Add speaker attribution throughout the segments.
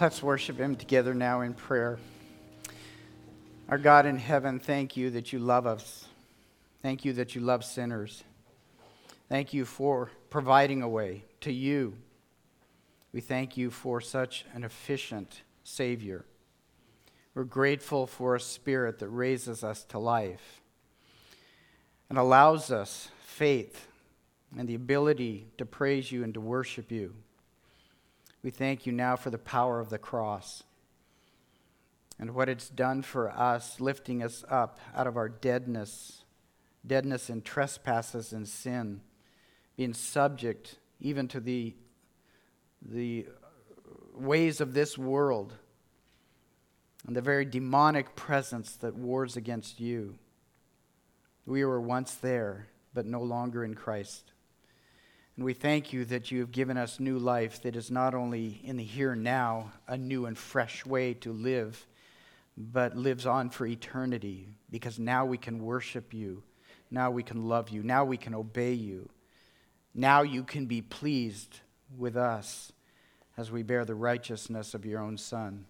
Speaker 1: Let's worship Him together now in prayer. Our God in heaven, thank you that you love us. Thank you that you love sinners. Thank you for providing a way to you. We thank you for such an efficient Savior. We're grateful for a spirit that raises us to life and allows us faith and the ability to praise you and to worship you. We thank you now for the power of the cross and what it's done for us, lifting us up out of our deadness, deadness in trespasses and sin, being subject even to the, the ways of this world and the very demonic presence that wars against you. We were once there, but no longer in Christ. And we thank you that you have given us new life that is not only in the here and now, a new and fresh way to live, but lives on for eternity because now we can worship you. Now we can love you. Now we can obey you. Now you can be pleased with us as we bear the righteousness of your own Son.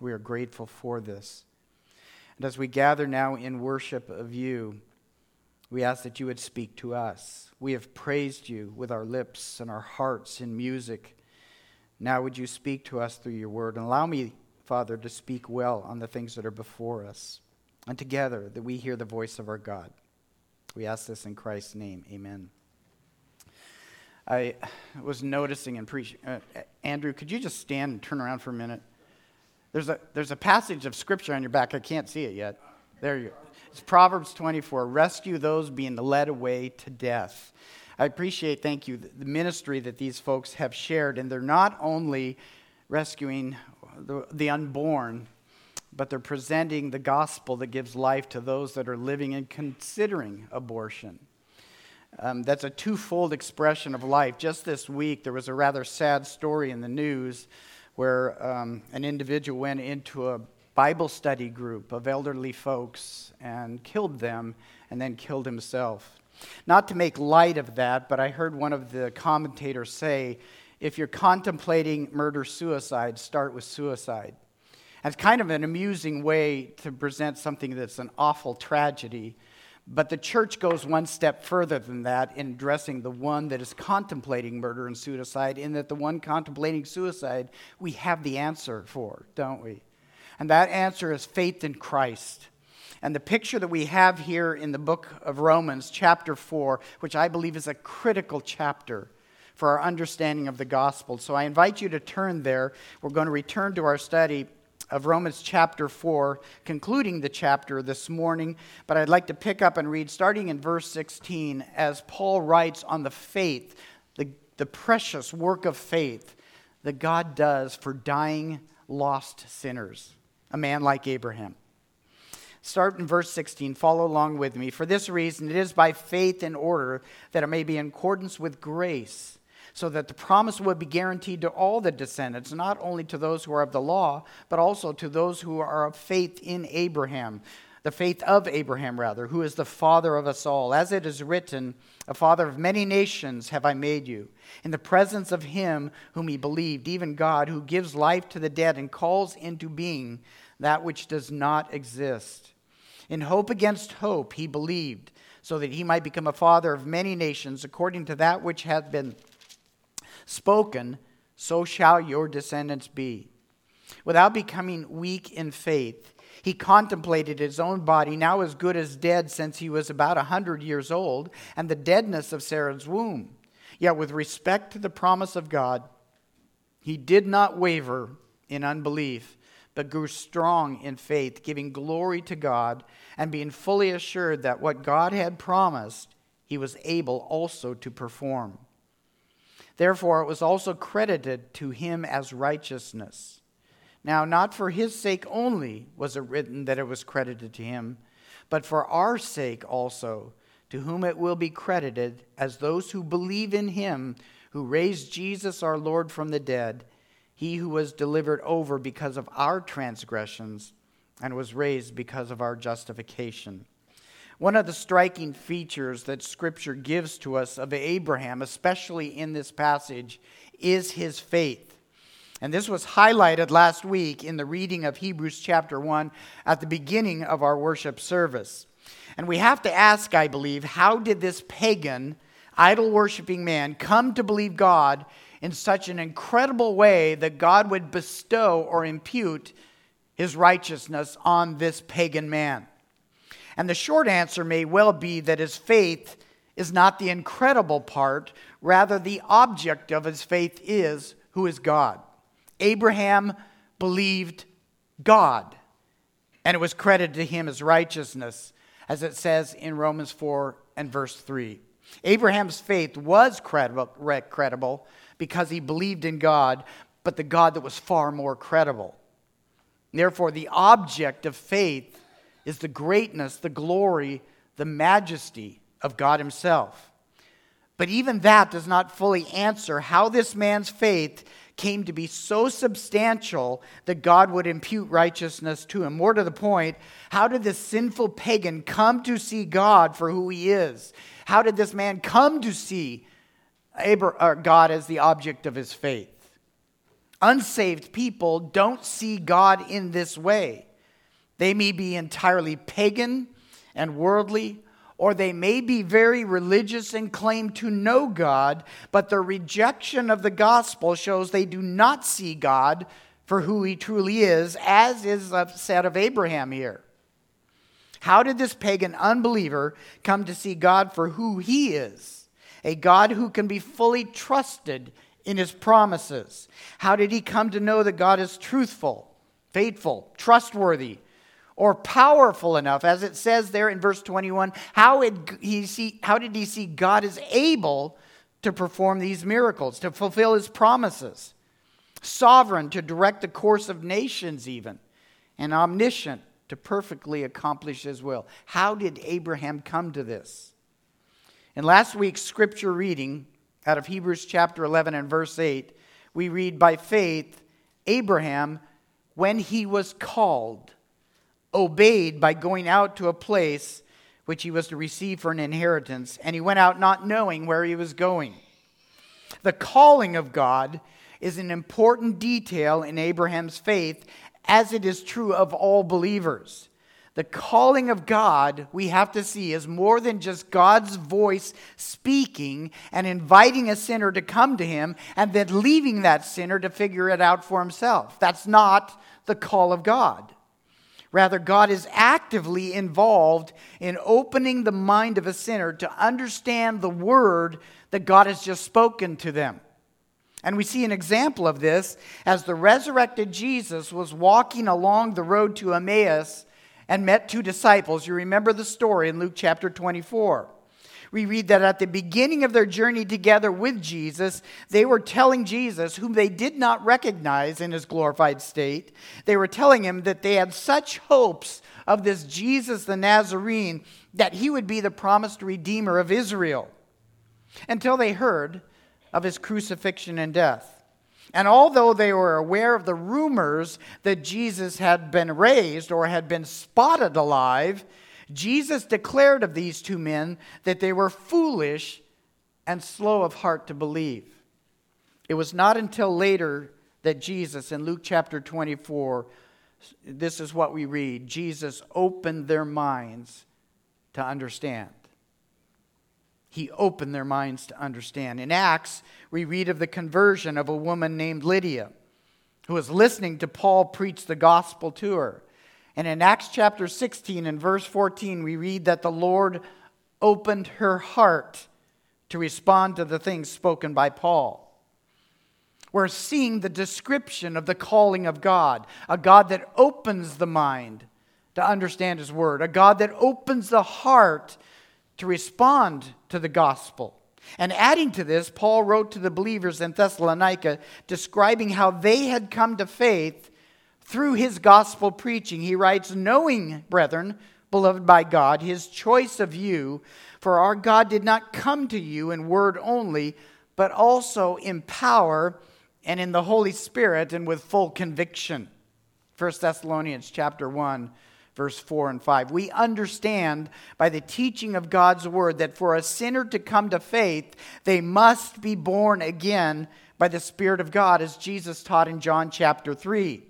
Speaker 1: We are grateful for this. And as we gather now in worship of you, we ask that you would speak to us. We have praised you with our lips and our hearts in music. Now, would you speak to us through your word? And allow me, Father, to speak well on the things that are before us. And together, that we hear the voice of our God. We ask this in Christ's name. Amen. I was noticing and preaching. Uh, Andrew, could you just stand and turn around for a minute? There's a, there's a passage of scripture on your back. I can't see it yet. There you go. It's Proverbs 24 rescue those being led away to death. I appreciate, thank you, the ministry that these folks have shared. And they're not only rescuing the, the unborn, but they're presenting the gospel that gives life to those that are living and considering abortion. Um, that's a twofold expression of life. Just this week, there was a rather sad story in the news where um, an individual went into a Bible study group of elderly folks and killed them and then killed himself. Not to make light of that, but I heard one of the commentators say if you're contemplating murder suicide, start with suicide. It's kind of an amusing way to present something that's an awful tragedy. But the church goes one step further than that in addressing the one that is contemplating murder and suicide, in that the one contemplating suicide, we have the answer for, don't we? And that answer is faith in Christ. And the picture that we have here in the book of Romans, chapter 4, which I believe is a critical chapter for our understanding of the gospel. So I invite you to turn there. We're going to return to our study of Romans chapter 4, concluding the chapter this morning. But I'd like to pick up and read starting in verse 16 as Paul writes on the faith, the, the precious work of faith that God does for dying, lost sinners a man like Abraham. Start in verse 16. Follow along with me. For this reason, it is by faith in order that it may be in accordance with grace, so that the promise would be guaranteed to all the descendants, not only to those who are of the law, but also to those who are of faith in Abraham, the faith of Abraham, rather, who is the father of us all. As it is written, A father of many nations have I made you, in the presence of him whom he believed, even God, who gives life to the dead and calls into being that which does not exist. In hope against hope, he believed, so that he might become a father of many nations, according to that which hath been spoken, so shall your descendants be. Without becoming weak in faith, he contemplated his own body, now as good as dead since he was about a hundred years old, and the deadness of Sarah's womb. Yet, with respect to the promise of God, he did not waver in unbelief but grew strong in faith, giving glory to God, and being fully assured that what God had promised, he was able also to perform. Therefore, it was also credited to him as righteousness. Now, not for his sake only was it written that it was credited to him, but for our sake also, to whom it will be credited as those who believe in him who raised Jesus our Lord from the dead he who was delivered over because of our transgressions and was raised because of our justification. One of the striking features that Scripture gives to us of Abraham, especially in this passage, is his faith. And this was highlighted last week in the reading of Hebrews chapter 1 at the beginning of our worship service. And we have to ask, I believe, how did this pagan, idol worshiping man come to believe God in such an incredible way that God would bestow or impute his righteousness on this pagan man? And the short answer may well be that his faith is not the incredible part, rather, the object of his faith is who is God. Abraham believed God, and it was credited to him as righteousness, as it says in Romans 4 and verse 3. Abraham's faith was credible, credible because he believed in God, but the God that was far more credible. Therefore, the object of faith is the greatness, the glory, the majesty of God Himself. But even that does not fully answer how this man's faith came to be so substantial that God would impute righteousness to him. More to the point, how did this sinful pagan come to see God for who he is? How did this man come to see Uh, God as the object of his faith? Unsaved people don't see God in this way. They may be entirely pagan and worldly, or they may be very religious and claim to know God, but their rejection of the gospel shows they do not see God for who he truly is, as is said of Abraham here. How did this pagan unbeliever come to see God for who he is? A God who can be fully trusted in his promises. How did he come to know that God is truthful, faithful, trustworthy, or powerful enough, as it says there in verse 21, how, did he see, how did he see God is able to perform these miracles, to fulfill his promises? Sovereign to direct the course of nations, even, and omniscient to perfectly accomplish his will. How did Abraham come to this? In last week's scripture reading out of Hebrews chapter 11 and verse 8, we read, By faith, Abraham, when he was called, obeyed by going out to a place which he was to receive for an inheritance, and he went out not knowing where he was going. The calling of God is an important detail in Abraham's faith, as it is true of all believers. The calling of God, we have to see, is more than just God's voice speaking and inviting a sinner to come to him and then leaving that sinner to figure it out for himself. That's not the call of God. Rather, God is actively involved in opening the mind of a sinner to understand the word that God has just spoken to them. And we see an example of this as the resurrected Jesus was walking along the road to Emmaus and met two disciples. You remember the story in Luke chapter 24 we read that at the beginning of their journey together with Jesus, they were telling Jesus, whom they did not recognize in his glorified state, they were telling him that they had such hopes of this Jesus the Nazarene that he would be the promised Redeemer of Israel until they heard of his crucifixion and death. And although they were aware of the rumors that Jesus had been raised or had been spotted alive, Jesus declared of these two men that they were foolish and slow of heart to believe. It was not until later that Jesus, in Luke chapter 24, this is what we read Jesus opened their minds to understand. He opened their minds to understand. In Acts, we read of the conversion of a woman named Lydia who was listening to Paul preach the gospel to her. And in Acts chapter 16 and verse 14, we read that the Lord opened her heart to respond to the things spoken by Paul. We're seeing the description of the calling of God, a God that opens the mind to understand His word, a God that opens the heart to respond to the gospel. And adding to this, Paul wrote to the believers in Thessalonica describing how they had come to faith through his gospel preaching, he writes, Knowing, brethren, beloved by God, his choice of you, for our God did not come to you in word only, but also in power and in the Holy Spirit and with full conviction. 1 Thessalonians chapter 1 verse 4 and 5. We understand by the teaching of God's word that for a sinner to come to faith, they must be born again by the Spirit of God, as Jesus taught in John chapter 3.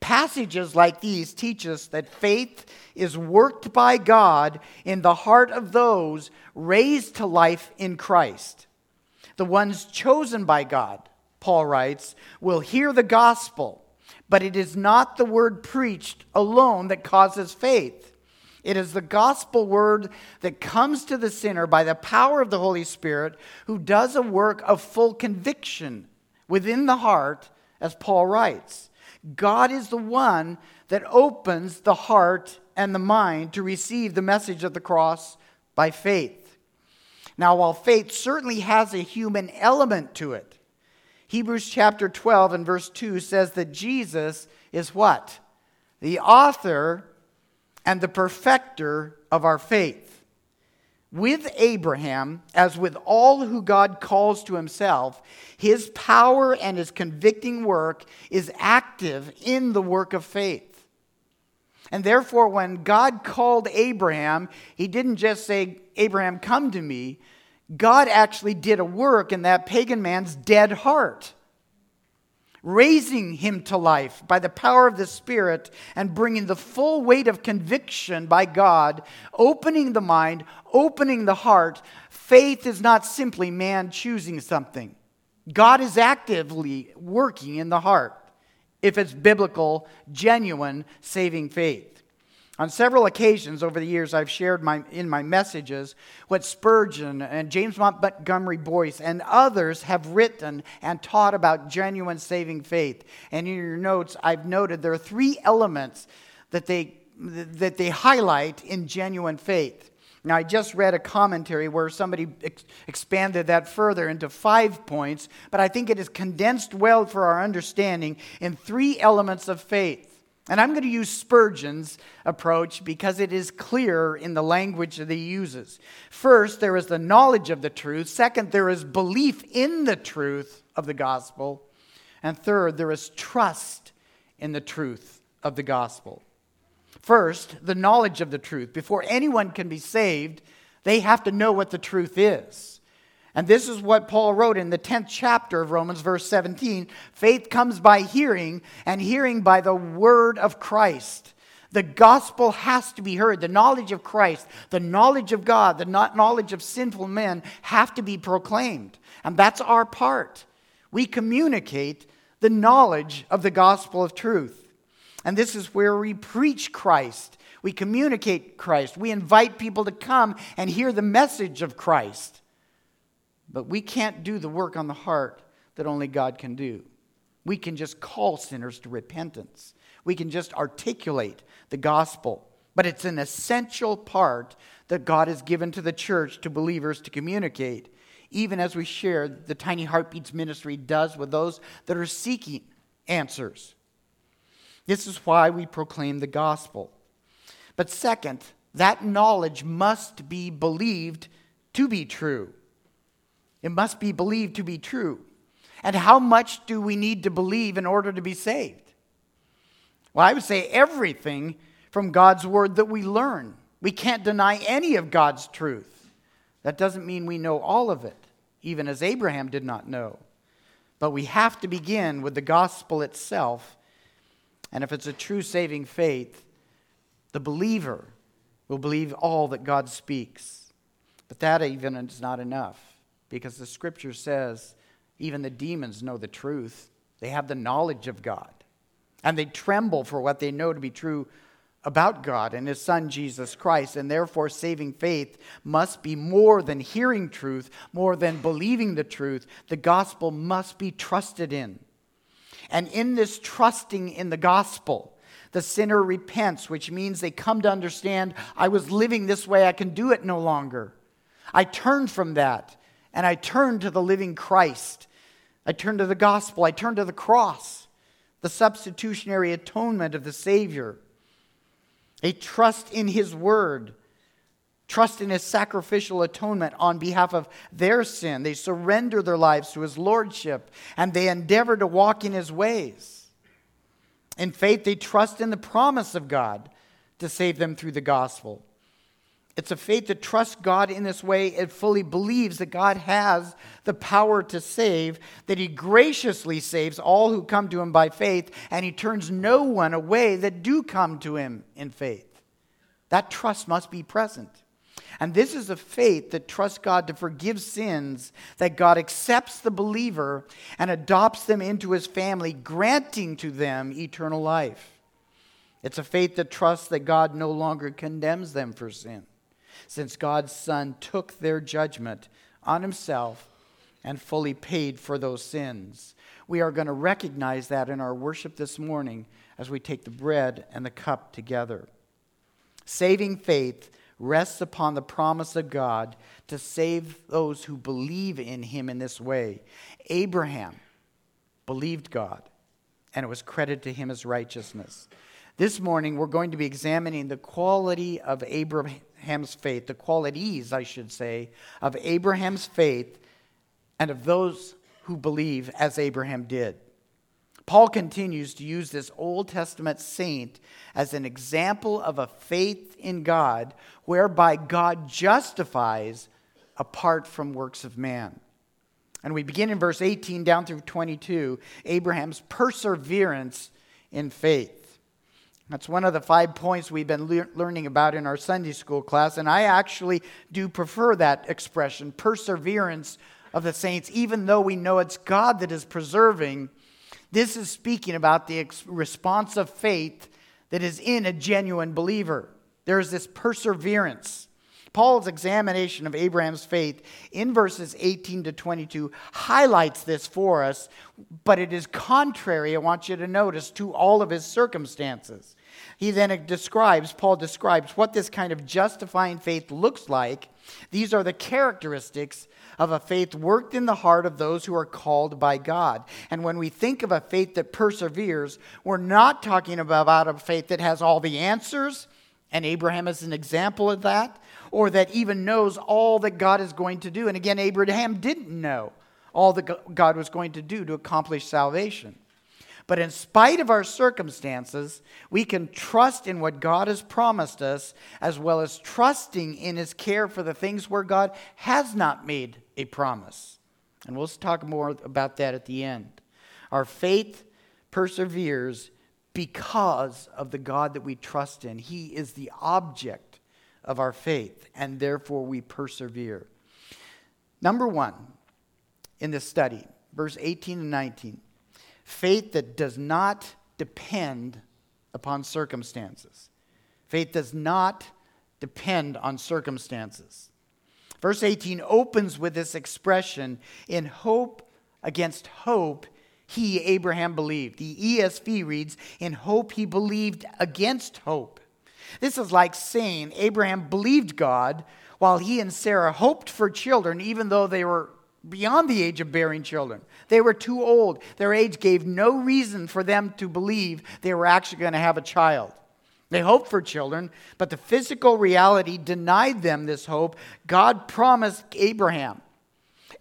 Speaker 1: Passages like these teach us that faith is worked by God in the heart of those raised to life in Christ. The ones chosen by God, Paul writes, will hear the gospel, but it is not the word preached alone that causes faith. It is the gospel word that comes to the sinner by the power of the Holy Spirit, who does a work of full conviction within the heart, as Paul writes. God is the one that opens the heart and the mind to receive the message of the cross by faith. Now, while faith certainly has a human element to it, Hebrews chapter 12 and verse 2 says that Jesus is what? The author and the perfecter of our faith. With Abraham, as with all who God calls to himself, his power and his convicting work is active in the work of faith. And therefore, when God called Abraham, he didn't just say, Abraham, come to me. God actually did a work in that pagan man's dead heart raising him to life by the power of the Spirit and bringing the full weight of conviction by God, opening the mind, opening the heart. Faith is not simply man choosing something, God is actively working in the heart if it's biblical, genuine, saving faith. On several occasions over the years, I've shared my, in my messages what Spurgeon and James Montgomery Boice and others have written and taught about genuine saving faith. And in your notes, I've noted there are three elements that they, that they highlight in genuine faith. Now, I just read a commentary where somebody ex- expanded that further into five points, but I think it is condensed well for our understanding in three elements of faith. And I'm going to use Spurgeon's approach because it is clear in the language that he uses. First, there is the knowledge of the truth. Second, there is belief in the truth of the gospel. And third, there is trust in the truth of the gospel. First, the knowledge of the truth. Before anyone can be saved, they have to know what the truth is. And this is what Paul wrote in the 10th chapter of Romans, verse 17. Faith comes by hearing, and hearing by the word of Christ. The gospel has to be heard. The knowledge of Christ, the knowledge of God, the knowledge of sinful men have to be proclaimed. And that's our part. We communicate the knowledge of the gospel of truth. And this is where we preach Christ. We communicate Christ. We invite people to come and hear the message of Christ. But we can't do the work on the heart that only God can do. We can just call sinners to repentance. We can just articulate the gospel. But it's an essential part that God has given to the church, to believers to communicate, even as we share the Tiny Heartbeats ministry does with those that are seeking answers. This is why we proclaim the gospel. But second, that knowledge must be believed to be true. It must be believed to be true. And how much do we need to believe in order to be saved? Well, I would say everything from God's word that we learn. We can't deny any of God's truth. That doesn't mean we know all of it, even as Abraham did not know. But we have to begin with the gospel itself. And if it's a true saving faith, the believer will believe all that God speaks. But that even is not enough because the scripture says even the demons know the truth. They have the knowledge of God. And they tremble for what they know to be true about God and His Son, Jesus Christ. And therefore, saving faith must be more than hearing truth, more than believing the truth. The gospel must be trusted in. And in this trusting in the gospel, the sinner repents, which means they come to understand I was living this way, I can do it no longer. I turn from that and I turn to the living Christ. I turn to the gospel. I turn to the cross, the substitutionary atonement of the Savior. A trust in His word, trust in His sacrificial atonement on behalf of their sin. They surrender their lives to His lordship and they endeavor to walk in His ways. In faith, they trust in the promise of God to save them through the gospel. It's a faith that trusts God in this way. It fully believes that God has the power to save, that He graciously saves all who come to Him by faith, and He turns no one away that do come to Him in faith. That trust must be present. And this is a faith that trusts God to forgive sins, that God accepts the believer and adopts them into His family, granting to them eternal life. It's a faith that trusts that God no longer condemns them for sin since God's Son took their judgment on himself and fully paid for those sins. We are going to recognize that in our worship this morning as we take the bread and the cup together. Saving faith rests upon the promise of God to save those who believe in him in this way. Abraham believed God, and it was credited to him as righteousness. This morning, we're going to be examining the quality of Abraham's faith, the qualities, I should say, of Abraham's faith and of those who believe as Abraham did. Paul continues to use this Old Testament saint as an example of a faith in God whereby God justifies apart from works of man. And we begin in verse 18 down through 22, Abraham's perseverance in faith. That's one of the five points we've been le- learning about in our Sunday school class. And I actually do prefer that expression, perseverance of the saints, even though we know it's God that is preserving. This is speaking about the ex- response of faith that is in a genuine believer. There is this perseverance. Paul's examination of Abraham's faith in verses 18 to 22 highlights this for us, but it is contrary, I want you to notice, to all of his circumstances. He then describes, Paul describes what this kind of justifying faith looks like. These are the characteristics of a faith worked in the heart of those who are called by God. And when we think of a faith that perseveres, we're not talking about a faith that has all the answers, and Abraham is an example of that, or that even knows all that God is going to do. And again, Abraham didn't know all that God was going to do to accomplish salvation. But in spite of our circumstances, we can trust in what God has promised us, as well as trusting in His care for the things where God has not made a promise. And we'll talk more about that at the end. Our faith perseveres because of the God that we trust in. He is the object of our faith, and therefore we persevere. Number one in this study, verse 18 and 19 faith that does not depend upon circumstances. Faith does not depend on circumstances. Verse 18 opens with this expression in hope against hope, he, Abraham, believed. The ESV reads, in hope he believed against hope. This is like saying Abraham believed God while he and Sarah hoped for children, even though they were beyond the age of bearing children. They were too old. Their age gave no reason for them to believe they were actually going to have a child. They hoped for children, but the physical reality denied them this hope. God promised Abraham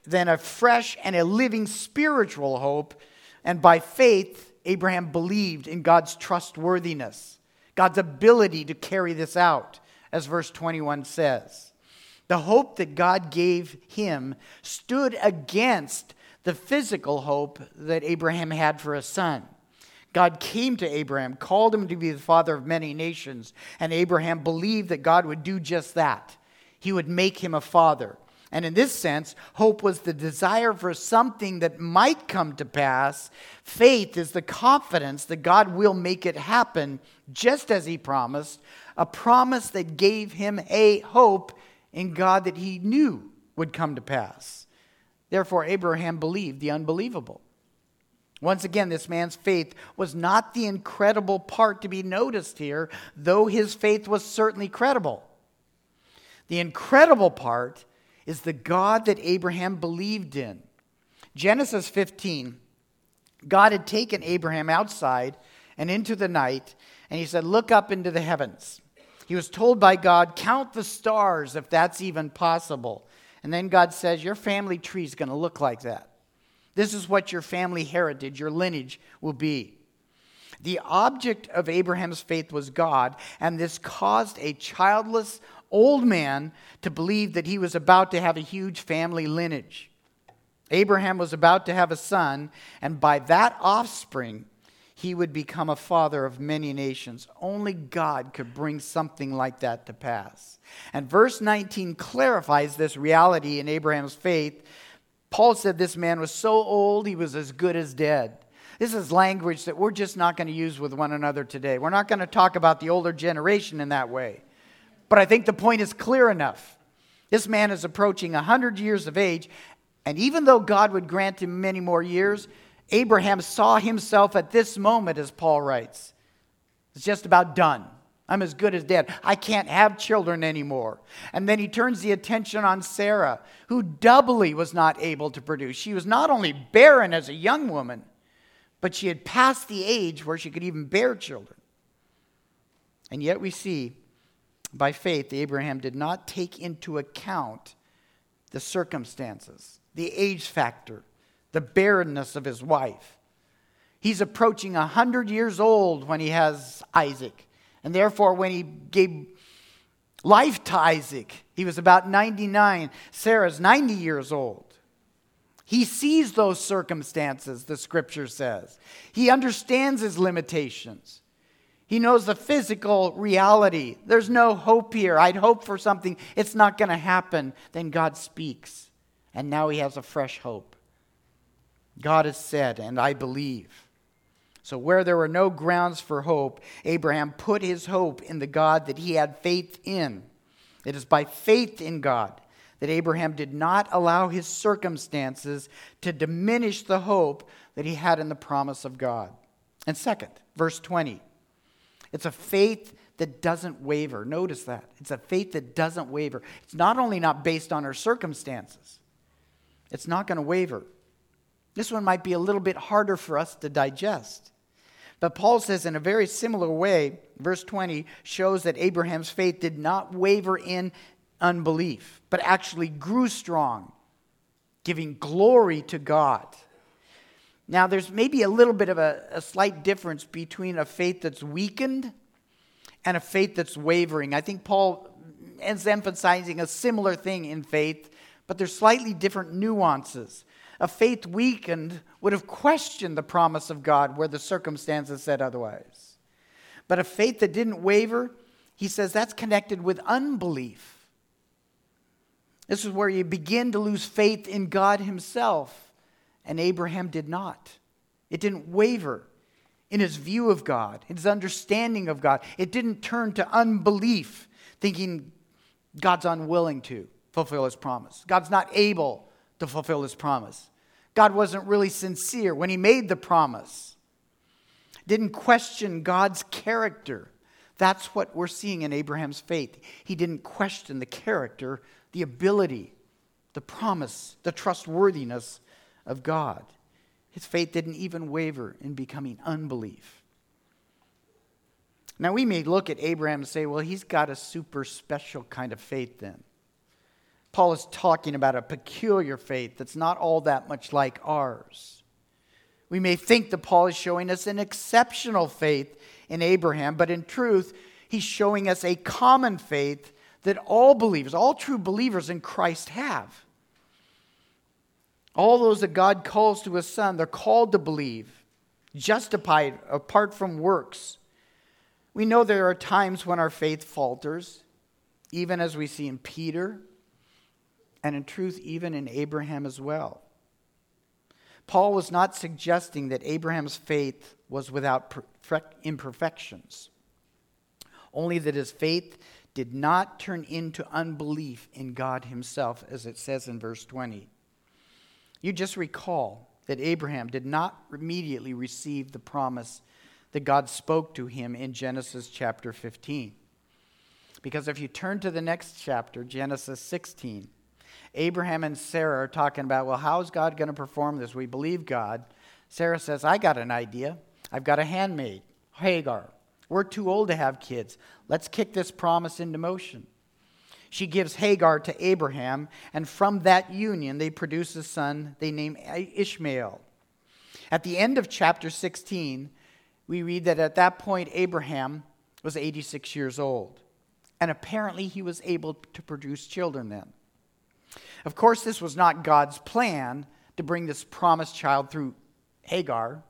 Speaker 1: then a fresh and a living spiritual hope, and by faith, Abraham believed in God's trustworthiness, God's ability to carry this out, as verse 21 says. The hope that God gave him stood against the physical hope that Abraham had for a son. God came to Abraham, called him to be the father of many nations, and Abraham believed that God would do just that. He would make him a father. And in this sense, hope was the desire for something that might come to pass. Faith is the confidence that God will make it happen just as he promised, a promise that gave him a hope in God that he knew would come to pass. Therefore, Abraham believed the unbelievable. Once again, this man's faith was not the incredible part to be noticed here, though his faith was certainly credible. The incredible part is the God that Abraham believed in. Genesis 15, God had taken Abraham outside and into the night, and he said, Look up into the heavens. He was told by God, Count the stars if that's even possible. And then God says, Your family tree is going to look like that. This is what your family heritage, your lineage will be. The object of Abraham's faith was God, and this caused a childless, old man to believe that he was about to have a huge family lineage. Abraham was about to have a son, and by that offspring, he would become a father of many nations. Only God could bring something like that to pass. And verse 19 clarifies this reality in Abraham's faith. Paul said this man was so old he was as good as dead. This is language that we're just not going to use with one another today. We're not going to talk about the older generation in that way. But I think the point is clear enough. This man is approaching 100 years of age, and even though God would grant him many more years, Abraham saw himself at this moment, as Paul writes. It's just about done. I'm as good as dead. I can't have children anymore. And then he turns the attention on Sarah, who doubly was not able to produce. She was not only barren as a young woman, but she had passed the age where she could even bear children. And yet we see by faith, Abraham did not take into account the circumstances, the age factor, the barrenness of his wife. He's approaching 100 years old when he has Isaac. And therefore, when he gave life to Isaac, he was about 99. Sarah's 90 years old. He sees those circumstances, the scripture says. He understands his limitations. He knows the physical reality. There's no hope here. I'd hope for something. It's not going to happen. Then God speaks. And now he has a fresh hope. God has said, and I believe. So, where there were no grounds for hope, Abraham put his hope in the God that he had faith in. It is by faith in God that Abraham did not allow his circumstances to diminish the hope that he had in the promise of God. And second, verse 20, it's a faith that doesn't waver. Notice that. It's a faith that doesn't waver. It's not only not based on our circumstances, it's not going to waver. This one might be a little bit harder for us to digest. But Paul says, in a very similar way, verse 20 shows that Abraham's faith did not waver in unbelief, but actually grew strong, giving glory to God. Now, there's maybe a little bit of a, a, slight difference between a faith that's weakened and a faith that's wavering. I think Paul is emphasizing a similar thing in faith, but there's slightly different nuances. A faith weakened would have questioned the promise of God where the circumstances said otherwise. But a faith that didn't waver, he says that's connected with unbelief. This is where you begin to lose faith in God Himself. And Abraham did not. It didn't waver in his view of God, in his understanding of God. It didn't turn to unbelief, thinking God's unwilling to fulfill His promise. God's not able to fulfill His promise. God wasn't really sincere when He made the promise. Didn't question God's character. That's what we're seeing in Abraham's faith. He didn't question the character the ability, the promise, the trustworthiness of God. His faith didn't even waver in becoming unbelief. Now, we may look at Abraham and say, well, he's got a super special kind of faith then. Paul is talking about a peculiar faith that's not all that much like ours. We may think that Paul is showing us an exceptional faith in Abraham, but in truth, he's showing us a common faith that all believers, all true believers in Christ have. All those that God calls to his son, they're called to believe, justified apart from works. We know there are times when our faith falters, even as we see in Peter, and in truth, even in Abraham as well. Paul was not suggesting that Abraham's faith was without imperfections, only that his faith did not turn into unbelief in God himself, as it says in verse 20. You just recall that Abraham did not immediately receive the promise that God spoke to him in Genesis chapter 15. Because if you turn to the next chapter, Genesis 16, Abraham and Sarah are talking about, well, how is God going to perform this? We believe God. Sarah says, I got an idea. I've got a handmaid, Hagar. We're too old to have kids. Let's kick this promise into motion. She gives Hagar to Abraham, and from that union, they produce a son they name Ishmael. At the end of chapter 16, we read that at that point, Abraham was 86 years old. And apparently, he was able to produce children then. Of course, this was not God's plan to bring this promised child through Hagar.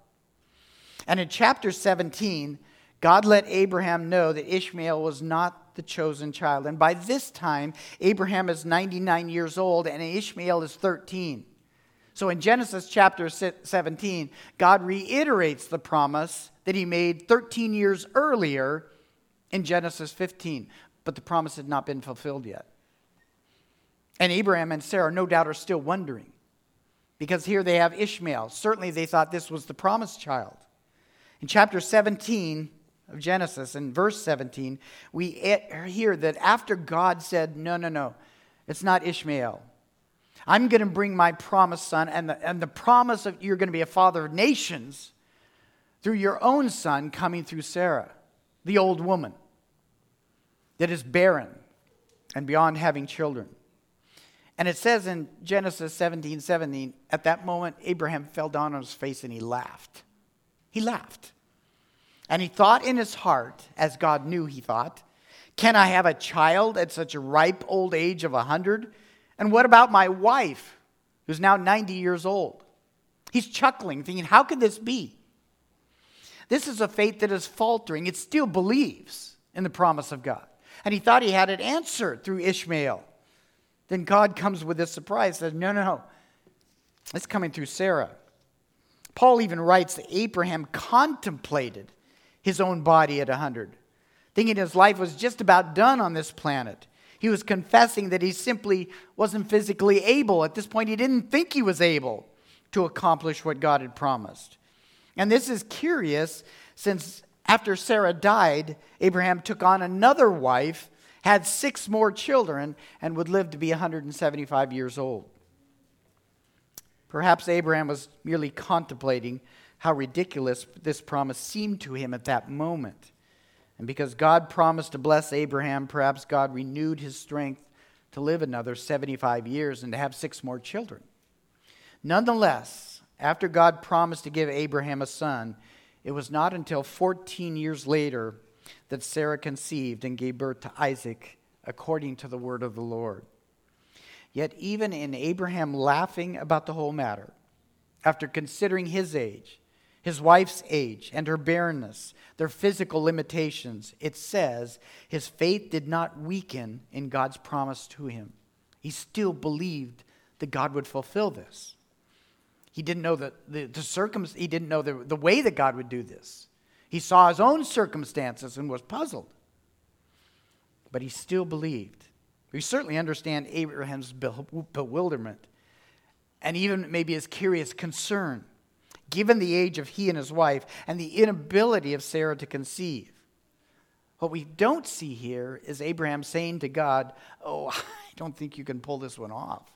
Speaker 1: And in chapter 17, God let Abraham know that Ishmael was not the chosen child. And by this time, Abraham is 99 years old and Ishmael is 13. So in Genesis chapter 17, God reiterates the promise that he made 13 years earlier in Genesis 15. But the promise had not been fulfilled yet. And Abraham and Sarah, no doubt, are still wondering because here they have Ishmael. Certainly they thought this was the promised child. In chapter 17, of Genesis, in verse 17, we hear that after God said, No, no, no, it's not Ishmael. I'm going to bring my promised son, and the, and the promise of you're going to be a father of nations through your own son coming through Sarah, the old woman that is barren and beyond having children. And it says in Genesis 17 17, at that moment, Abraham fell down on his face and he laughed. He laughed. And he thought in his heart, as God knew he thought, Can I have a child at such a ripe old age of a 100? And what about my wife, who's now 90 years old? He's chuckling, thinking, How could this be? This is a faith that is faltering. It still believes in the promise of God. And he thought he had it answered through Ishmael. Then God comes with this surprise, says, No, no, no. It's coming through Sarah. Paul even writes that Abraham contemplated his own body at 100, thinking his life was just about done on this planet. He was confessing that he simply wasn't physically able. At this point, he didn't think he was able to accomplish what God had promised. And this is curious since after Sarah died, Abraham took on another wife, had six more children, and would live to be 175 years old. Perhaps Abraham was merely contemplating how ridiculous this promise seemed to him at that moment. And because God promised to bless Abraham, perhaps God renewed his strength to live another 75 years and to have six more children. Nonetheless, after God promised to give Abraham a son, it was not until 14 years later that Sarah conceived and gave birth to Isaac according to the word of the Lord. Yet, even in Abraham laughing about the whole matter, after considering his age, his wife's age and her barrenness, their physical limitations, it says his faith did not weaken in God's promise to him. He still believed that God would fulfill this. He didn't know the, the, the circum, he didn't know the, the way that God would do this. He saw his own circumstances and was puzzled. But he still believed. We certainly understand Abraham's bewilderment and even maybe his curious concern given the age of he and his wife and the inability of Sarah to conceive. What we don't see here is Abraham saying to God, Oh, I don't think you can pull this one off.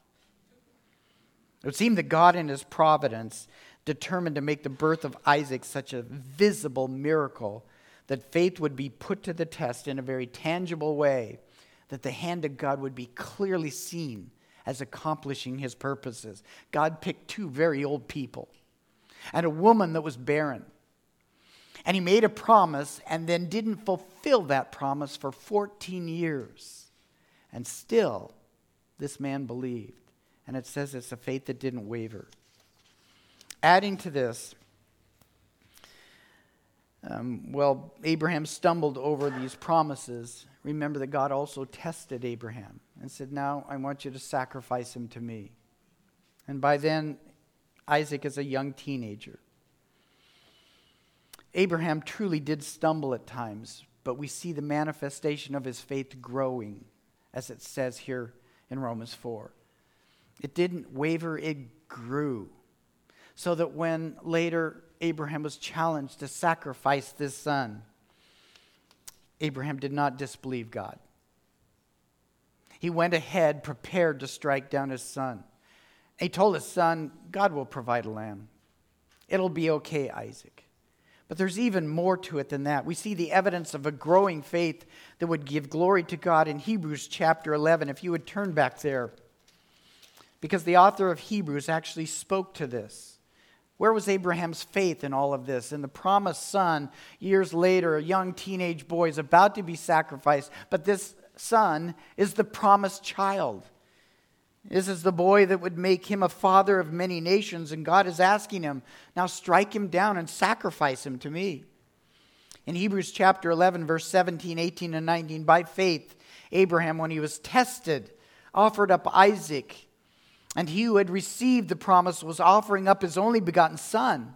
Speaker 1: It would seem that God, in his providence, determined to make the birth of Isaac such a visible miracle that faith would be put to the test in a very tangible way, that the hand of God would be clearly seen as accomplishing his purposes. God picked two very old people and a woman that was barren. And he made a promise and then didn't fulfill that promise for 14 years. And still, this man believed. And it says it's a faith that didn't waver. Adding to this, um, well, Abraham stumbled over these promises. Remember that God also tested Abraham and said, Now I want you to sacrifice him to me. And by then, Isaac is a young teenager. Abraham truly did stumble at times, but we see the manifestation of his faith growing, as it says here in Romans 4. It didn't waver, it grew. So that when later Abraham was challenged to sacrifice this son, Abraham did not disbelieve God. He went ahead prepared to strike down his son. He told his son, God will provide a lamb. It'll be okay, Isaac. But there's even more to it than that. We see the evidence of a growing faith that would give glory to God in Hebrews chapter 11. If you would turn back there, because the author of Hebrews actually spoke to this. Where was Abraham's faith in all of this? And the promised son, years later, a young teenage boy, is about to be sacrificed, but this son is the promised child. This is the boy that would make him a father of many nations, and God is asking him, now strike him down and sacrifice him to me. In Hebrews chapter 11, verse 17, 18, and 19, by faith, Abraham, when he was tested, offered up Isaac, and he who had received the promise was offering up his only begotten son.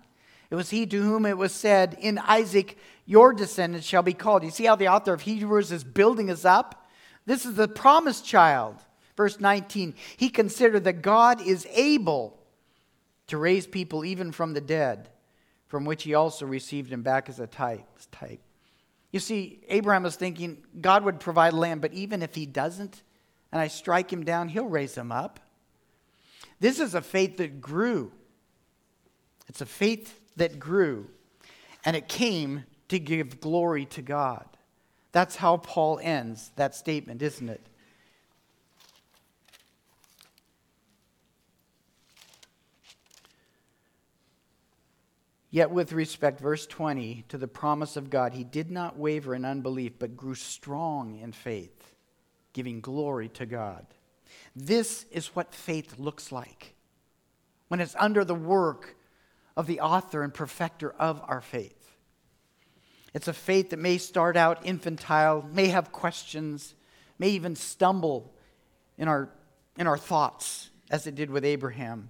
Speaker 1: It was he to whom it was said, In Isaac your descendants shall be called. You see how the author of Hebrews is building us up? This is the promised child. Verse 19, he considered that God is able to raise people even from the dead, from which he also received him back as a type. type. You see, Abraham was thinking God would provide land, but even if he doesn't, and I strike him down, he'll raise him up. This is a faith that grew. It's a faith that grew, and it came to give glory to God. That's how Paul ends that statement, isn't it? Yet, with respect, verse 20, to the promise of God, he did not waver in unbelief, but grew strong in faith, giving glory to God. This is what faith looks like when it's under the work of the author and perfecter of our faith. It's a faith that may start out infantile, may have questions, may even stumble in our, in our thoughts, as it did with Abraham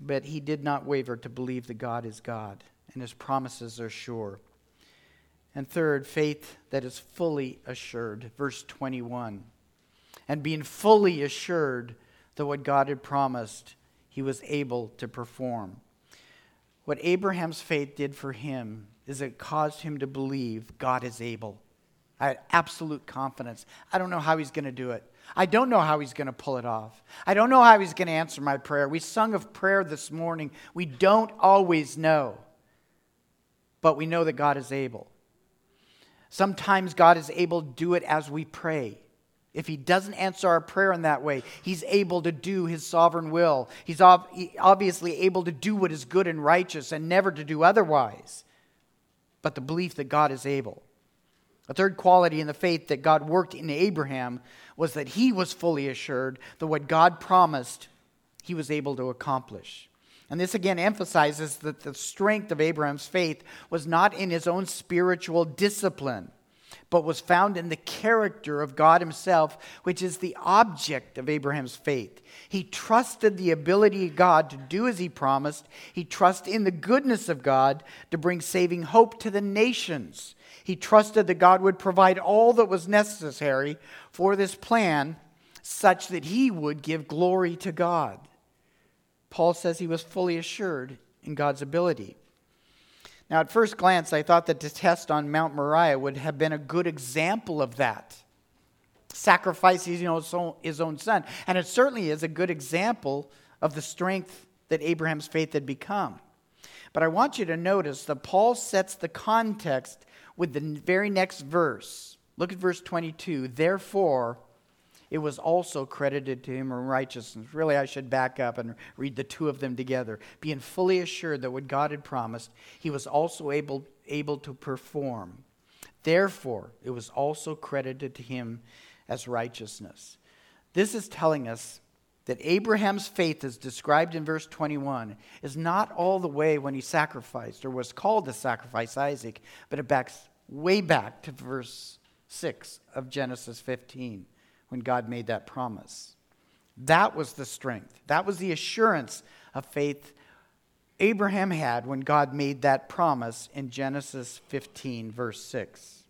Speaker 1: but he did not waver to believe that God is God and his promises are sure. And third, faith that is fully assured. Verse 21. And being fully assured that what God had promised, he was able to perform. What Abraham's faith did for him is it caused him to believe God is able. I had absolute confidence. I don't know how he's going to do it. I don't know how he's going to pull it off. I don't know how he's going to answer my prayer. We sung of prayer this morning. We don't always know, but we know that God is able. Sometimes God is able to do it as we pray. If he doesn't answer our prayer in that way, he's able to do his sovereign will. He's obviously able to do what is good and righteous and never to do otherwise. But the belief that God is able. A third quality in the faith that God worked in Abraham was that he was fully assured that what God promised, he was able to accomplish. And this again emphasizes that the strength of Abraham's faith was not in his own spiritual discipline, but was found in the character of God himself, which is the object of Abraham's faith. He trusted the ability of God to do as he promised, he trusted in the goodness of God to bring saving hope to the nations. He trusted that God would provide all that was necessary for this plan such that he would give glory to God. Paul says he was fully assured in God's ability. Now, at first glance, I thought that the test on Mount Moriah would have been a good example of that. Sacrificing his own son. And it certainly is a good example of the strength that Abraham's faith had become. But I want you to notice that Paul sets the context with the very next verse. Look at verse 22. Therefore, it was also credited to him in righteousness. Really, I should back up and read the two of them together. Being fully assured that what God had promised, he was also able, able to perform. Therefore, it was also credited to him as righteousness. This is telling us that Abraham's faith, as described in verse 21, is not all the way when he sacrificed or was called to sacrifice Isaac, but it backs way back to verse 6 of Genesis 15 when God made that promise. That was the strength, that was the assurance of faith Abraham had when God made that promise in Genesis 15, verse 6.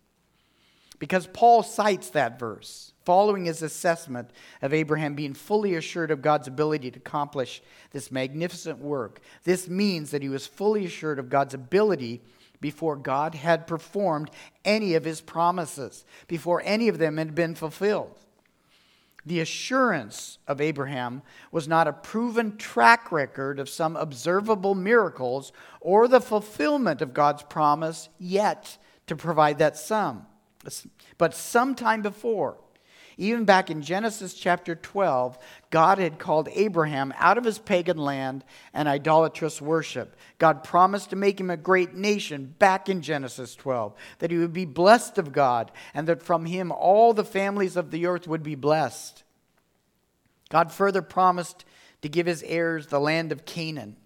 Speaker 1: Because Paul cites that verse following his assessment of Abraham being fully assured of God's ability to accomplish this magnificent work. This means that he was fully assured of God's ability before God had performed any of his promises, before any of them had been fulfilled. The assurance of Abraham was not a proven track record of some observable miracles or the fulfillment of God's promise yet to provide that sum, but sometime before. Even back in Genesis chapter 12, God had called Abraham out of his pagan land and idolatrous worship. God promised to make him a great nation back in Genesis 12, that he would be blessed of God, and that from him all the families of the earth would be blessed. God further promised to give his heirs the land of Canaan.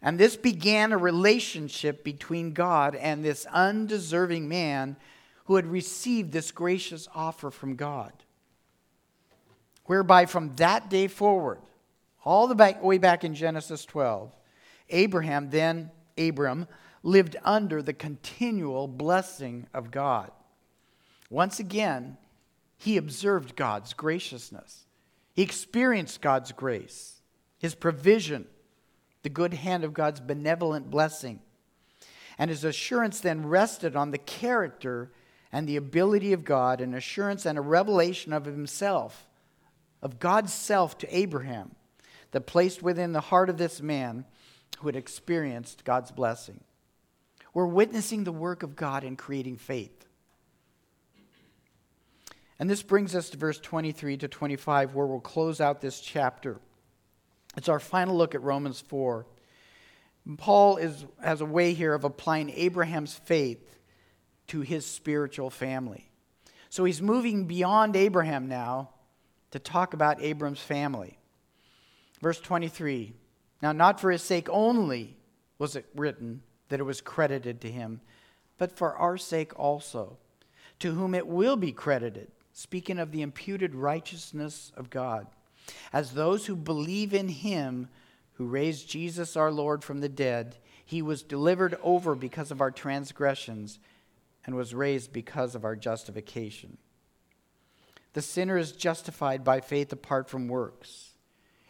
Speaker 1: And this began a relationship between God and this undeserving man who had received this gracious offer from God. Whereby from that day forward, all the back, way back in Genesis 12, Abraham, then Abram, lived under the continual blessing of God. Once again, he observed God's graciousness. He experienced God's grace, his provision, the good hand of God's benevolent blessing. And his assurance then rested on the character and the ability of God, an assurance and a revelation of himself, of God's self to Abraham, that placed within the heart of this man who had experienced God's blessing. We're witnessing the work of God in creating faith. And this brings us to verse 23 to 25, where we'll close out this chapter. It's our final look at Romans 4. Paul is, has a way here of applying Abraham's faith to his spiritual family. So he's moving beyond Abraham now to talk about Abram's family. Verse 23 Now, not for his sake only was it written that it was credited to him, but for our sake also, to whom it will be credited, speaking of the imputed righteousness of God as those who believe in him who raised Jesus our Lord from the dead. He was delivered over because of our transgressions and was raised because of our justification. The sinner is justified by faith apart from works.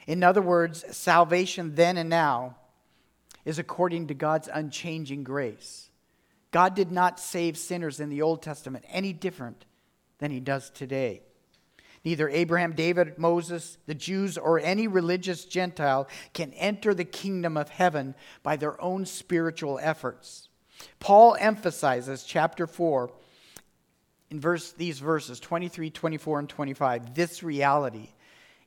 Speaker 1: In other words, salvation then and now is according to God's unchanging grace. God did not save sinners in the Old Testament any different than he does today. Neither Abraham, David, Moses, the Jews, or any religious Gentile can enter the kingdom of heaven by their own spiritual efforts. Paul emphasizes, chapter 4, in verse, these verses 23, 24, and 25, this reality.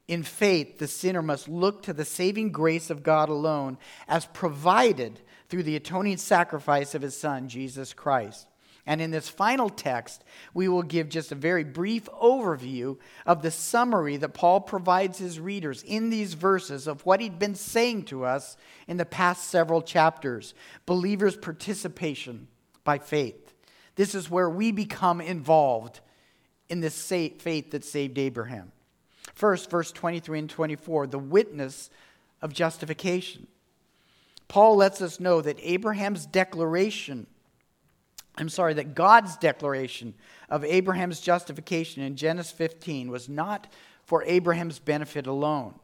Speaker 1: In faith, the sinner must look to the saving grace of God alone as provided through the atoning sacrifice of his Son, Jesus Christ. And in this final text, we will give just a very brief overview of the summary that Paul provides his readers in these verses of what he'd been saying to us in the past several chapters believers' participation by faith. This is where we become involved in this faith that saved Abraham. First, verse 23 and 24, the witness of justification. Paul lets us know that Abraham's declaration I'm sorry, that God's declaration of Abraham's justification in Genesis 15 was not for Abraham's benefit alone.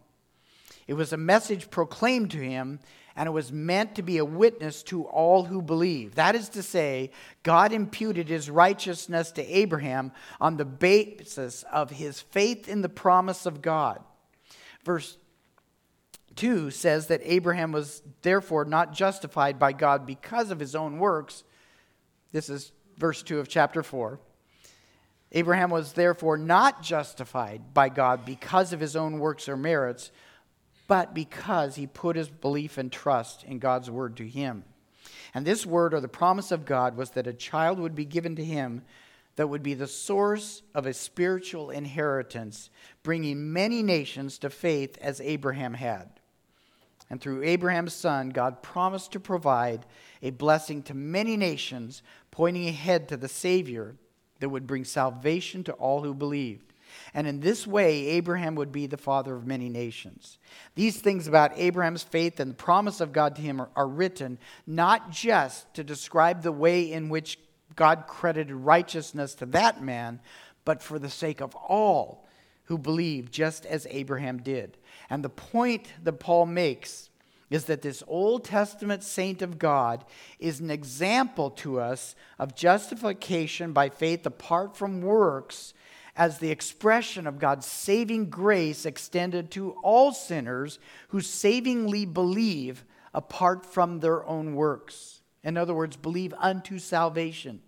Speaker 1: It was a message proclaimed to him, and it was meant to be a witness to all who believe. That is to say, God imputed his righteousness to Abraham on the basis of his faith in the promise of God. Verse 2 says that Abraham was therefore not justified by God because of his own works this is verse 2 of chapter 4. Abraham was therefore not justified by God because of his own works or merits, but because he put his belief and trust in God's word to him. And this word or the promise of God was that a child would be given to him that would be the source of a spiritual inheritance, bringing many nations to faith as Abraham had. And through Abraham's son, God promised to provide a blessing to many nations pointing ahead to the Savior that would bring salvation to all who believed. And in this way, Abraham would be the father of many nations. These things about Abraham's faith and the promise of God to him are, are, written not just to describe the way in which God credited righteousness to that man, but for the sake of all who believe, just as Abraham did. And the point that Paul makes is that this Old Testament saint of God is an example to us of justification by faith apart from works as the expression of God's saving grace extended to all sinners who savingly believe apart from their own works. In other words, believe unto salvation.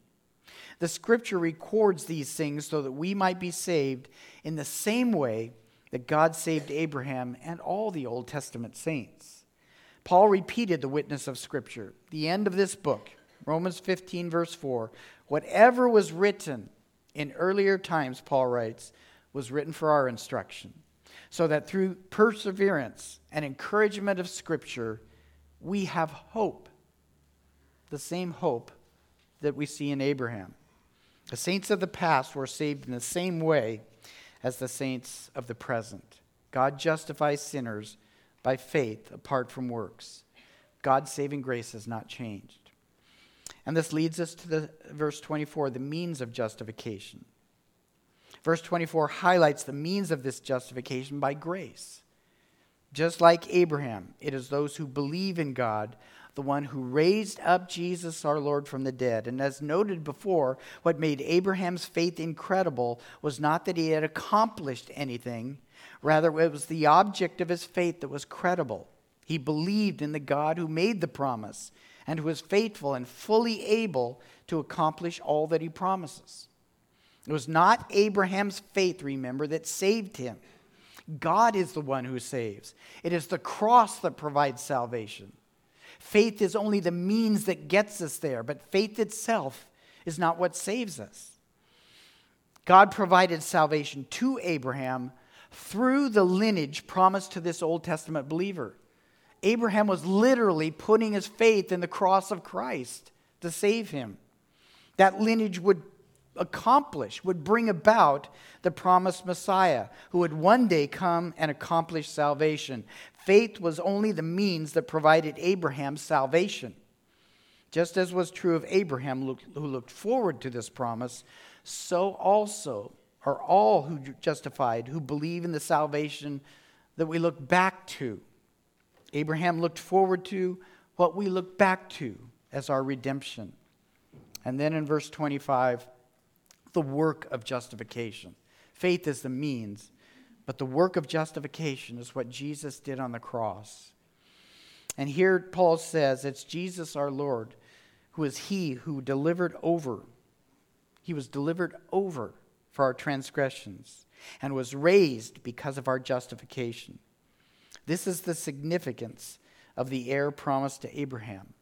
Speaker 1: The scripture records these things so that we might be saved in the same way that God saved Abraham and all the Old Testament saints. Paul repeated the witness of scripture. The end of this book, Romans 15, verse 4 whatever was written in earlier times, Paul writes, was written for our instruction, so that through perseverance and encouragement of scripture, we have hope. The same hope that we see in Abraham. The saints of the past were saved in the same way as the saints of the present. God justifies sinners by faith apart from works. God's saving grace has not changed. And this leads us to the verse 24, the means of justification. Verse 24 highlights the means of this justification by grace. Just like Abraham, it is those who believe in God the one who raised up Jesus our Lord from the dead. And as noted before, what made Abraham's faith incredible was not that he had accomplished anything, rather, it was the object of his faith that was credible. He believed in the God who made the promise and who is faithful and fully able to accomplish all that he promises. It was not Abraham's faith, remember, that saved him. God is the one who saves. It is the cross that provides salvation. Faith is only the means that gets us there, but faith itself is not what saves us. God provided salvation to Abraham through the lineage promised to this Old Testament believer. Abraham was literally putting his faith in the cross of Christ to save him. That lineage would accomplish, would bring about the promised Messiah who would one day come and accomplish salvation. Faith was only the means that provided Abraham salvation. Just as was true of Abraham, who looked forward to this promise, so also are all who justified who believe in the salvation that we look back to. Abraham looked forward to what we look back to as our redemption. And then in verse 25, the work of justification. Faith is the means, but the work of justification is what Jesus did on the cross. And here Paul says it's Jesus our Lord who is he who delivered over. He was delivered over for our transgressions and was raised because of our justification. This is the significance of the heir promised to Abraham.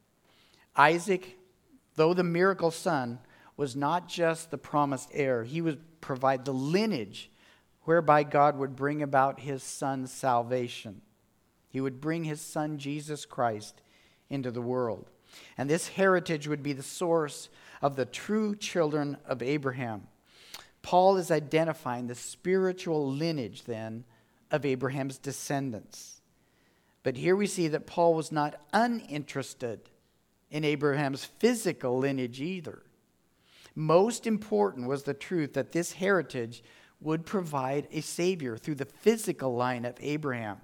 Speaker 1: Isaac, though the miracle son, was not just the promised heir, he would provide the lineage whereby God would bring about his son's salvation. He would bring his son, Jesus Christ, into the world. And this heritage would be the source of the true children of Abraham. Paul is identifying the spiritual lineage, then, of Abraham's descendants. But here we see that Paul was not uninterested in Abraham's physical lineage either. Most important was the truth that this heritage would provide a Savior through the physical line of Abraham.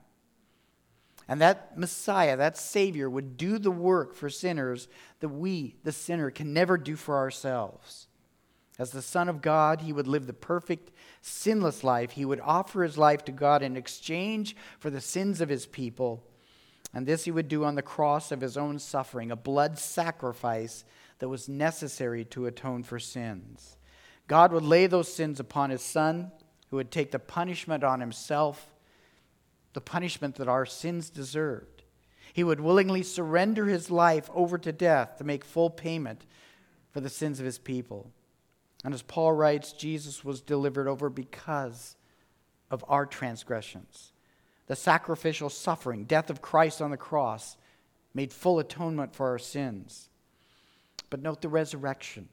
Speaker 1: And that Messiah, that Savior, would do the work for sinners that we, the sinner, can never do for ourselves. As the Son of God, he would live the perfect, sinless life. He would offer his life to God in exchange for the sins of his people. And this he would do on the cross of his own suffering, a blood sacrifice that was necessary to atone for sins. God would lay those sins upon his son, who would take the punishment on himself, the punishment that our sins deserved. He would willingly surrender his life over to death to make full payment for the sins of his people. And as Paul writes, Jesus was delivered over because of our transgressions. The sacrificial suffering, death of Christ on the cross, made full atonement for our sins. But note the resurrection.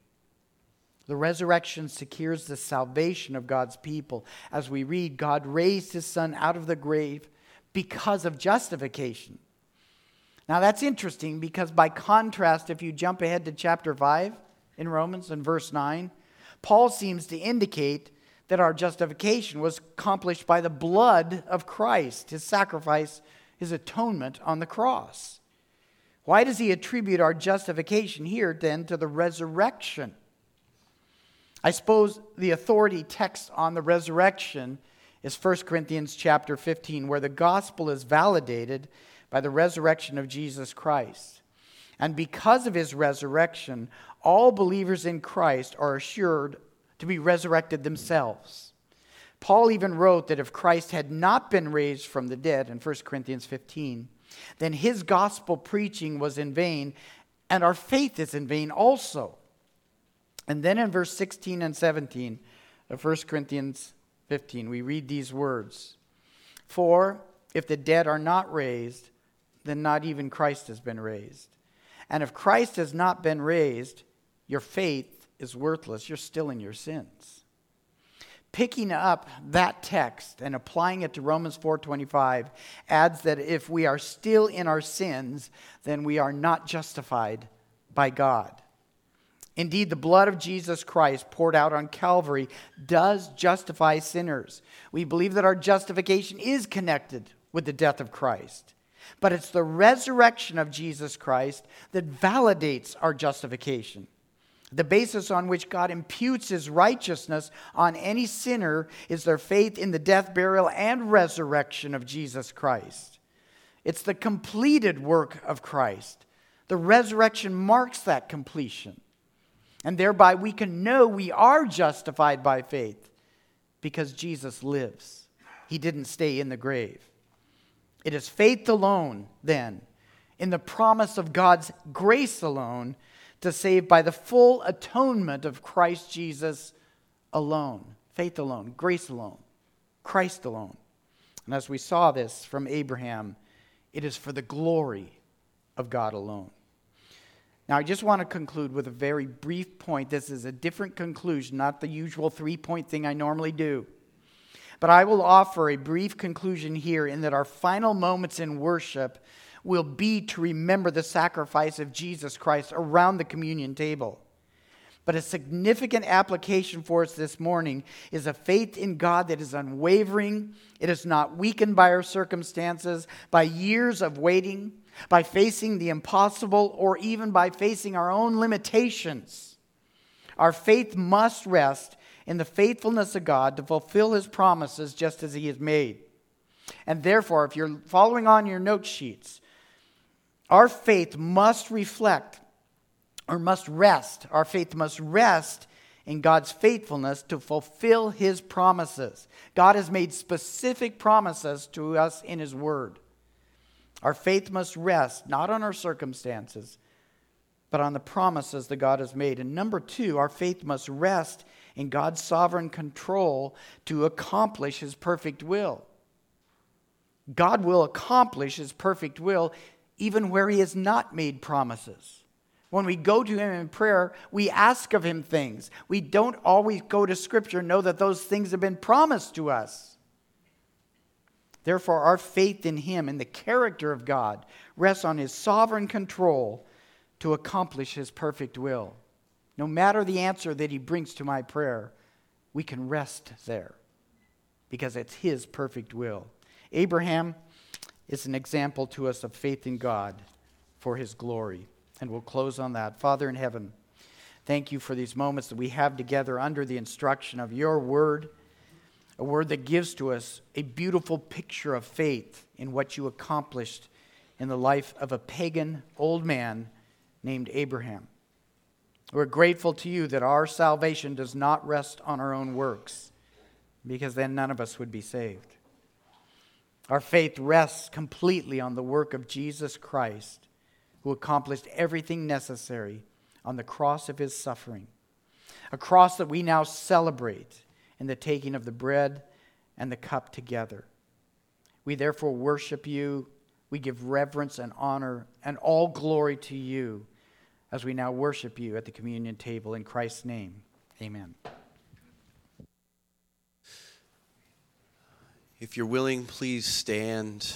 Speaker 1: The resurrection secures the salvation of God's people. As we read, God raised his son out of the grave because of justification. Now that's interesting because, by contrast, if you jump ahead to chapter 5 in Romans and verse 9, Paul seems to indicate that our justification was accomplished by the blood of Christ, his sacrifice, his atonement on the cross. Why does he attribute our justification here then to the resurrection? I suppose the authority text on the resurrection is 1 Corinthians chapter 15, where the gospel is validated by the resurrection of Jesus Christ. And because of his resurrection, all believers in Christ are assured to be resurrected themselves. Paul even wrote that if Christ had not been raised from the dead in 1 Corinthians 15, then his gospel preaching was in vain, and our faith is in vain also. And then in verse 16 and 17 of 1 Corinthians 15, we read these words For if the dead are not raised, then not even Christ has been raised. And if Christ has not been raised, your faith is worthless. You're still in your sins. Picking up that text and applying it to Romans 4:25 adds that if we are still in our sins, then we are not justified by God. Indeed, the blood of Jesus Christ poured out on Calvary does justify sinners. We believe that our justification is connected with the death of Christ. But it's the resurrection of Jesus Christ that validates our justification. The basis on which God imputes his righteousness on any sinner is their faith in the death, burial, and resurrection of Jesus Christ. It's the completed work of Christ. The resurrection marks that completion. And thereby we can know we are justified by faith because Jesus lives. He didn't stay in the grave. It is faith alone, then, in the promise of God's grace alone, to save by the full atonement of Christ Jesus alone. Faith alone, grace alone, Christ alone. And as we saw this from Abraham, it is for the glory of God alone. Now, I just want to conclude with a very brief point. This is a different conclusion, not the usual three point thing I normally do. But I will offer a brief conclusion here in that our final moments in worship will be to remember the sacrifice of Jesus Christ around the communion table. But a significant application for us this morning is a faith in God that is unwavering. It is not weakened by our circumstances, by years of waiting by facing the impossible, or even by facing our own limitations. Our faith must rest in the faithfulness of God to fulfill his promises just as he has made. And therefore, if you're following on your note sheets, our faith must reflect or must rest. Our faith must rest in God's faithfulness to fulfill his promises. God has made specific promises to us in his word. Our faith must rest not on our circumstances, but on the promises that God has made. And number two, our faith must rest in God's sovereign control to accomplish his perfect will. God will accomplish his perfect will even where he has not made promises. When we go to him in prayer, we ask of him things. We don't always go to scripture and know that those things have been promised to us. Therefore, our faith in Him and the character of God rests on His sovereign control to accomplish His perfect will. No matter the answer that He brings to my prayer, we can rest there because it's His perfect will. Abraham is an example to us of faith in God for His glory. And we'll close on that. Father in heaven, thank you for these moments that we have together under the instruction of your word a word that gives to us a beautiful picture of faith in what you accomplished in the life of a pagan old man named Abraham. We're grateful to you that our salvation does not rest on our own works, because then none of us would be saved. Our faith rests completely on the work of Jesus Christ, who accomplished everything necessary on the cross of his suffering, a cross that we now celebrate in the taking of the bread and the cup together. We therefore worship you. We give reverence and honor and all glory to you as we now worship you at the communion table. In Christ's name, amen.
Speaker 2: If you're willing, please stand.